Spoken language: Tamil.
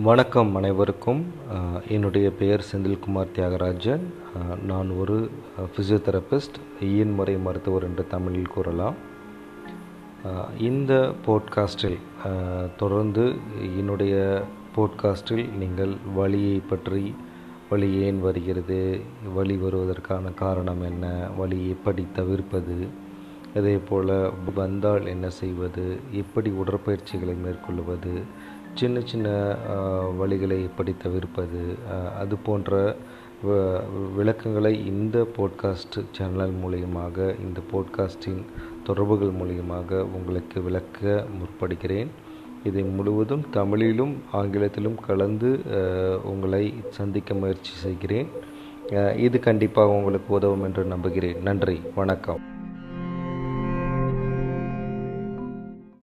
வணக்கம் அனைவருக்கும். என்னுடைய பெயர் செந்தில்குமார் தியாகராஜன். நான் ஒரு ஃபிசியோதெரபிஸ்ட் இயன்முறை மருத்துவர் என்று தமிழில் கூறலாம். இந்த போட்காஸ்டில் தொடர்ந்து என்னுடைய போட்காஸ்டில் நீங்கள் வழியை பற்றி வழி ஏன் வருகிறது வழி வருவதற்கான காரணம் என்ன வலி எப்படி தவிர்ப்பது அதே போல் வந்தால் என்ன செய்வது எப்படி உடற்பயிற்சிகளை மேற்கொள்வது சின்ன சின்ன வழிகளை எப்படி தவிர்ப்பது அது போன்ற விளக்கங்களை இந்த போட்காஸ்ட் சேனல் மூலியமாக இந்த போட்காஸ்டின் தொடர்புகள் மூலியமாக உங்களுக்கு விளக்க முற்படுகிறேன். இதை முழுவதும் தமிழிலும் ஆங்கிலத்திலும் கலந்து உங்களை சந்திக்க முயற்சி செய்கிறேன். இது கண்டிப்பாக உங்களுக்கு உதவும் என்று நம்புகிறேன். நன்றி. வணக்கம்.